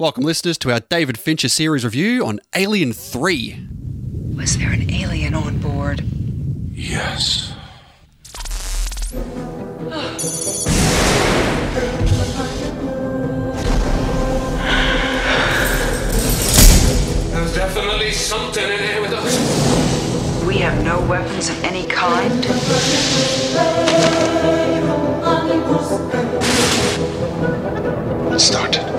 Welcome, listeners, to our David Fincher series review on Alien 3. Was there an alien on board? Yes. There's definitely something in here with us. We have no weapons of any kind. Let's start.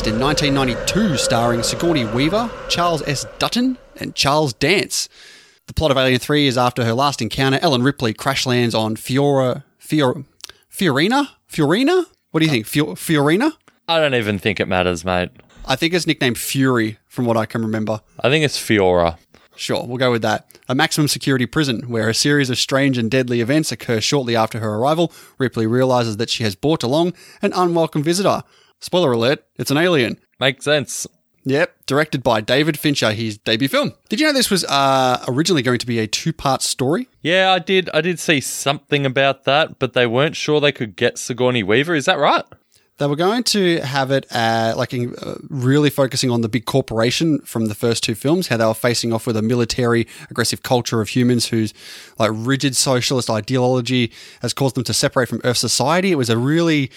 Released in 1992, starring Sigourney Weaver, Charles S. Dutton, and Charles Dance. The plot of Alien 3 is after her last encounter, Ellen Ripley crash lands on Fiora. Fior, Fiorina? Fiorina? What do you think? Fior, Fiorina? I don't even think it matters, mate. I think it's nicknamed Fury, from what I can remember. I think it's Fiora. Sure, we'll go with that. A maximum security prison where a series of strange and deadly events occur shortly after her arrival. Ripley realizes that she has brought along an unwelcome visitor. Spoiler alert, it's an alien. Makes sense. Yep, directed by David Fincher, his debut film. Did you know this was uh, originally going to be a two part story? Yeah, I did. I did see something about that, but they weren't sure they could get Sigourney Weaver. Is that right? They were going to have it uh, like in, uh, really focusing on the big corporation from the first two films, how they were facing off with a military, aggressive culture of humans whose like rigid socialist ideology has caused them to separate from Earth society. It was a really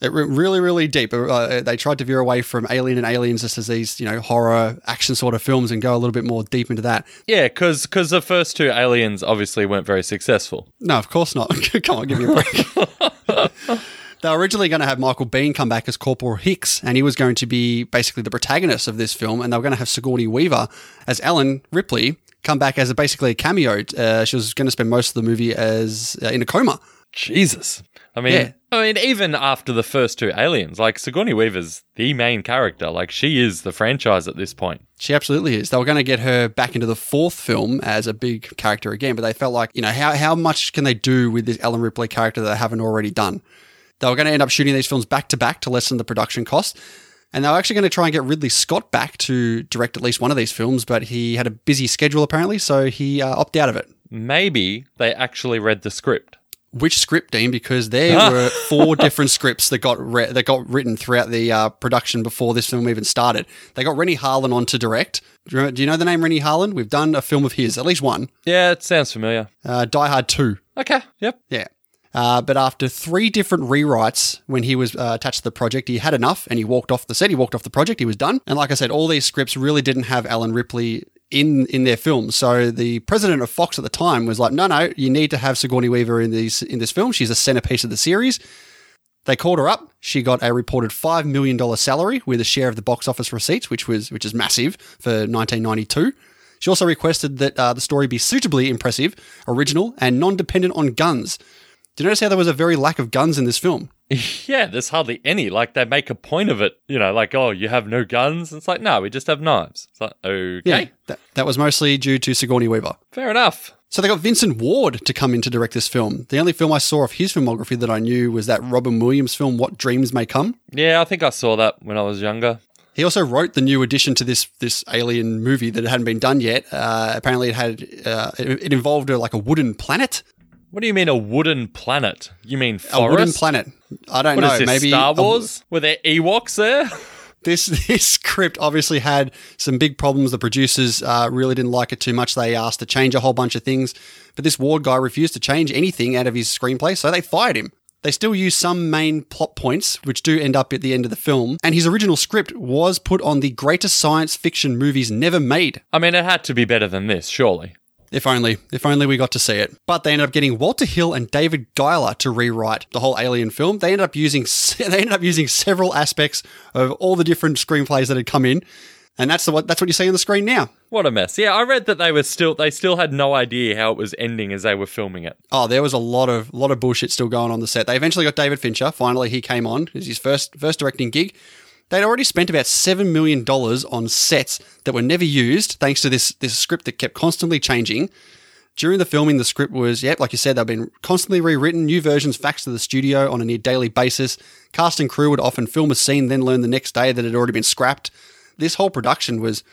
it really, really deep. Uh, they tried to veer away from Alien and Aliens just as these, you know, horror action sort of films and go a little bit more deep into that. Yeah, because the first two aliens obviously weren't very successful. No, of course not. Come on, give me a break. they were originally going to have Michael Biehn come back as Corporal Hicks, and he was going to be basically the protagonist of this film, and they were going to have Sigourney Weaver as Ellen Ripley come back as a, basically a cameo. Uh, she was going to spend most of the movie as uh, in a coma. Jesus. I mean, Yeah. I mean, even after the first two aliens, like Sigourney Weaver's the main character. Like she is the franchise at this point. She absolutely is. They were going to get her back into the fourth film as a big character again, but they felt like, you know, how, how much can they do with this Ellen Ripley character that they haven't already done? They were going to end up shooting these films back to back to lessen the production cost. And they were actually going to try and get Ridley Scott back to direct at least one of these films, but he had a busy schedule apparently, so he uh, opted out of it. Maybe they actually read the script. Which script, Dean? Because there were four different scripts that got re- that got written throughout the uh, production before this film even started. They got Renny Harlin on to direct. Do you, remember- do you know the name Renny Harlin? We've done a film of his, at least one. Yeah, it sounds familiar. Uh, Die Hard Two. Okay. Yep. Yeah. Uh, but after three different rewrites, when he was uh, attached to the project, he had enough and he walked off the set. He walked off the project. He was done. And like I said, all these scripts really didn't have Ellen Ripley in in their films. So the president of Fox at the time was like, "No, no, you need to have Sigourney Weaver in these in this film. She's a centerpiece of the series." They called her up. She got a reported five million dollar salary with a share of the box office receipts, which was which is massive for 1992. She also requested that uh, the story be suitably impressive, original, and non-dependent on guns. Do you notice how there was a very lack of guns in this film? Yeah, there's hardly any. Like they make a point of it, you know, like, oh, you have no guns. It's like, no, we just have knives. It's like, okay, that, that was mostly due to Sigourney Weaver. fair enough. So they got Vincent Ward to come in to direct this film. The only film I saw of his filmography that I knew was that Robin Williams film, What Dreams May Come. Yeah, I think I saw that when I was younger. He also wrote the new addition to this this alien movie that hadn't been done yet. Uh, apparently, it had uh, it, it involved a, like a wooden planet. What do you mean a wooden planet? You mean forest? A wooden planet. I don't What know. is this, maybe Star a- Wars? Were there Ewoks there? this this script obviously had some big problems. The producers uh, really didn't like it too much. They asked to change a whole bunch of things, but this Ward guy refused to change anything out of his screenplay, so they fired him. They still use some main plot points, which do end up at the end of the film, and his original script was put on the greatest science fiction movies never made. I mean, it had to be better than this, surely. If only, if only we got to see it. But they ended up getting Walter Hill and David Giler to rewrite the whole Alien film. They ended up using they ended up using several aspects of all the different screenplays that had come in, And that's the what that's what you see on the screen now. What a mess. Yeah, I read that they were still they still had no idea how it was ending as they were filming it. Oh, there was a lot of lot of bullshit still going on the set. They eventually got David Fincher. Finally, he came on. It was his first first directing gig. They'd already spent about seven million dollars on sets that were never used, thanks to this this script that kept constantly changing. During the filming, the script was, yep, like you said, they've been constantly rewritten, new versions faxed to the studio on a near daily basis. Cast and crew would often film a scene, then learn the next day that it had already been scrapped. This whole production was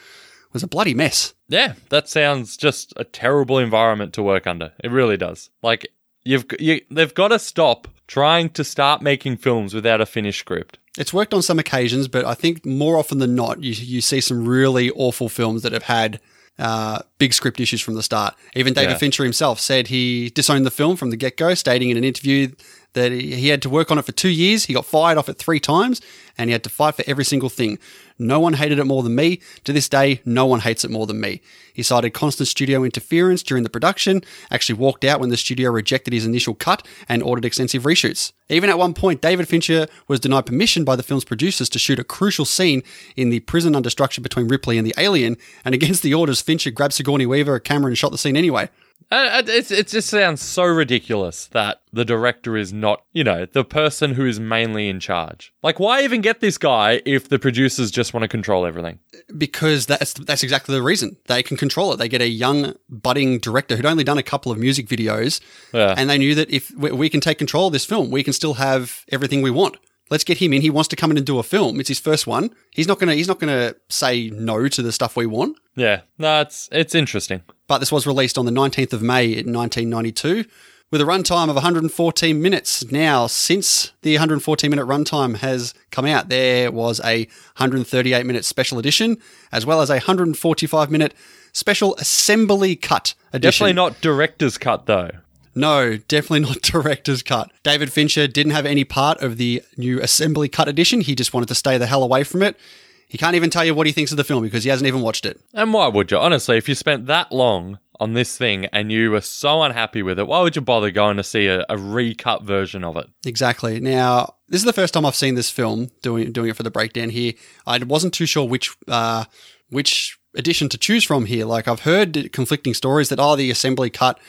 was a bloody mess. Yeah, that sounds just a terrible environment to work under. It really does. Like you've you, they've got to stop trying to start making films without a finished script. It's worked on some occasions, but I think more often than not, you, you see some really awful films that have had uh, big script issues from the start. Even David Yeah. Fincher himself said he disowned the film from the get go, stating in an interview that he, had to work on it for two years. He got fired off it three times, and he had to fight for every single thing. No one hated it more than me. To this day, no one hates it more than me. He cited constant studio interference during the production, actually walked out when the studio rejected his initial cut and ordered extensive reshoots. Even at one point, David Fincher was denied permission by the film's producers to shoot a crucial scene in the prison under structure between Ripley and the alien, and against the orders, Fincher grabbed Sigourney Weaver a camera and shot the scene anyway. Uh, it, it just sounds so ridiculous that the director is not, you know, the person who is mainly in charge. Like, why even get this guy if the producers just want to control everything? because that's that's exactly the reason they can control it. They get a young budding director who'd only done a couple of music videos, Yeah. and they knew that if we, we can take control of this film, we can still have everything we want. Let's get him in. He wants to come in and do a film. It's his first one. He's not gonna he's not gonna say no to the stuff we want. Yeah, no, it's it's interesting. But this was released on the 19th of May in 1992 with a runtime of 114 minutes. Now, since the 114 minute runtime has come out, there was a 138 minute special edition as well as a 145 minute special assembly cut edition. Definitely not director's cut though. No, definitely not director's cut. David Fincher didn't have any part of the new assembly cut edition. He just wanted to stay the hell away from it. He can't even tell you what he thinks of the film because he hasn't even watched it. And why would you? Honestly, if you spent that long on this thing and you were so unhappy with it, why would you bother going to see a, a recut version of it? Exactly. Now, this is the first time I've seen this film doing doing it for the breakdown here. I wasn't too sure which uh, which edition to choose from here. Like I've heard conflicting stories that oh, the assembly cut,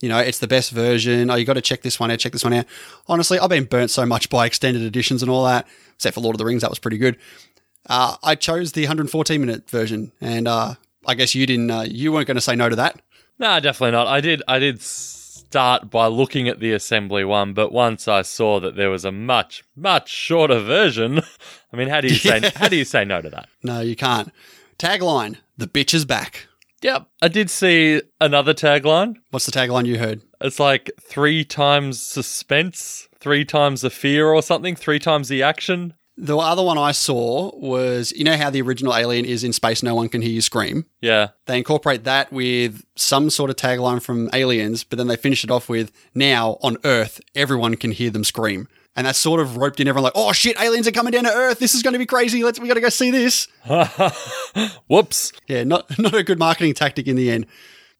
you know, it's the best version. Oh, you got to check this one out, check this one out. Honestly, I've been burnt so much by extended editions and all that. Except for Lord of the Rings, that was pretty good. Uh, I chose the 114 minute version, and uh, I guess you didn't. Uh, you weren't going to say no to that. No, definitely not. I did. I did start by looking at the assembly one, but once I saw that there was a much, much shorter version, I mean, how do you say how do you say no to that? No, you can't. Tagline: The bitch is back. Yep, I did see another tagline. What's the tagline you heard? It's like three times suspense, three times the fear, or something. Three times the action. The other one I saw was you know how the original Alien is in space, no one can hear you scream. Yeah, They incorporate that with some sort of tagline from Aliens, but then they finish it off with now on Earth, everyone can hear them scream. And that sort of roped in everyone like, oh shit, aliens are coming down to Earth. This is going to be crazy. Let's we got to go see this. whoops. Yeah, not not a good marketing tactic in the end.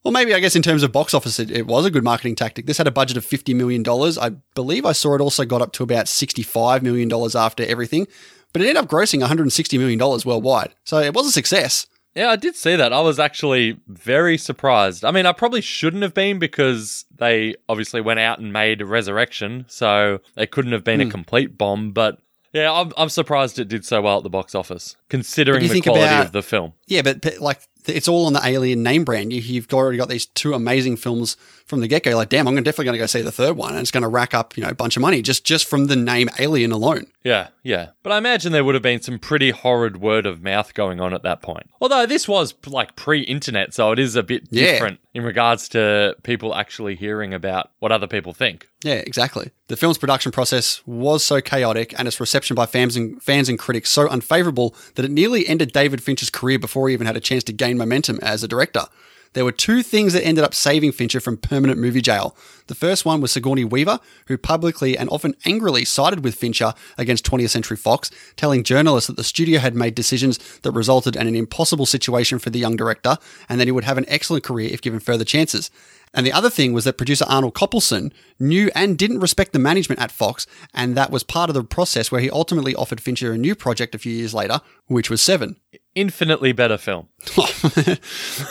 Well, maybe I guess in terms of box office, it, it was a good marketing tactic. This had a budget of fifty million dollars. I believe I saw it also got up to about sixty-five million dollars after everything, but it ended up grossing one hundred and sixty million dollars worldwide. So it was a success. Yeah, I did see that. I was actually very surprised. I mean, I probably shouldn't have been because they obviously went out and made Resurrection, so it couldn't have been a hmm. complete bomb. But yeah, I'm, I'm surprised it did so well at the box office, considering the quality about- of the film. Yeah, but like it's all on the Alien name brand. You, you've already got these two amazing films from the get go. Like, damn, I'm definitely going to go see the third one, and it's going to rack up you know a bunch of money just just from the name Alien alone. Yeah, yeah. But I imagine there would have been some pretty horrid word of mouth going on at that point. Although this was like pre internet, so it is a bit Yeah. different in regards to people actually hearing about what other people think. Yeah, exactly. The film's production process was so chaotic and its reception by fans and fans and critics so unfavorable that it nearly ended David Fincher's career before he even had a chance to gain momentum as a director. There were two things that ended up saving Fincher from permanent movie jail. The first one was Sigourney Weaver, who publicly and often angrily sided with Fincher against 20th Century Fox, telling journalists that the studio had made decisions that resulted in an impossible situation for the young director and that he would have an excellent career if given further chances. And the other thing was that producer Arnold Kopelson knew and didn't respect the management at Fox, and that was part of the process where he ultimately offered Fincher a new project a few years later, which was Seven. Infinitely better film. I,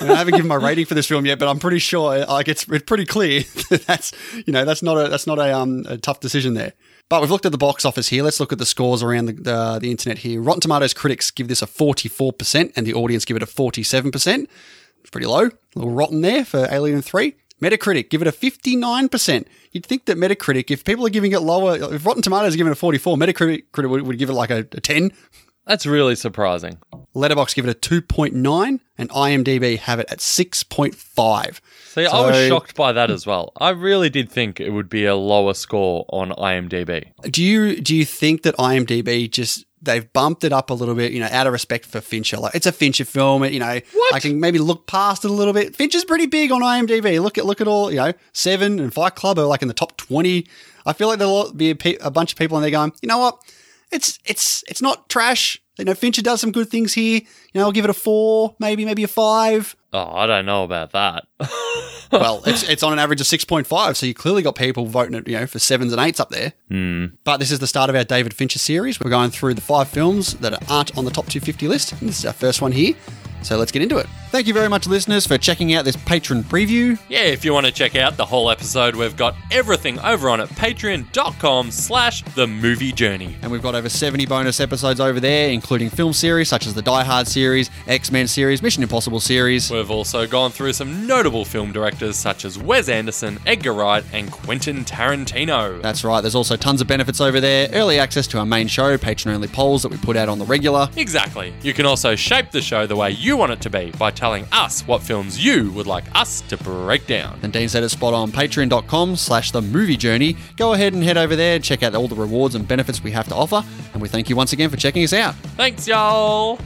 mean, I haven't given my rating for this film yet, but I'm pretty sure like it's, it's pretty clear that that's you know that's not a that's not a um a tough decision there. But we've looked at the box office here. Let's look at the scores around the, the, the internet here. Rotten Tomatoes critics give this a 44%, and the audience give it a 47%. It's pretty low. A little rotten there for Alien 3. Metacritic give it a 59%. You'd think that Metacritic, if people are giving it lower, if Rotten Tomatoes are giving it a 44, Metacritic would, would give it like a, a 10. That's really surprising. Letterboxd give it a 2.9, and IMDb have it at 6.5. See, I was shocked by that as well. I really did think it would be a lower score on IMDb. Do you do you think that IMDb just they've bumped it up a little bit, you know, out of respect for Fincher? Like it's a Fincher film, you know. What? I can maybe look past it a little bit. Fincher's pretty big on IMDb. Look at look at all, you know, Seven and Fight Club are like in the top twenty. I feel like there'll be a, pe- a bunch of people and they're going, you know what? It's it's it's not trash. You know, Fincher does some good things here. You know, I'll give it a four, maybe maybe a five. Oh, I don't know about that. well, it's it's on an average of six point five, so you clearly got people voting it, you know, for sevens and eights up there. Hmm. But this is the start of our David Fincher series. We're going through the five films that aren't on the top two fifty list. And this is our first one here. So let's get into it. Thank you very much, listeners, for checking out this patron preview. yeah, if you want to check out the whole episode, we've got everything over on at patreon.com slash the movie journey. And we've got over 70 bonus episodes over there, including film series such as the Die Hard series, X Men series, Mission Impossible series. We've also gone through some notable film directors such as Wes Anderson, Edgar Wright, and Quentin Tarantino. That's right, there's also tons of benefits over there early access to our main show, patron only polls that we put out on the regular. Exactly. You can also shape the show the way you want it to be by telling us what films you would like us to break down. And Dean said it's spot on patreon.com slash the movie journey. Go ahead and head over there and check out all the rewards and benefits we have to offer. And we thank you once again for checking us out. Thanks, y'all.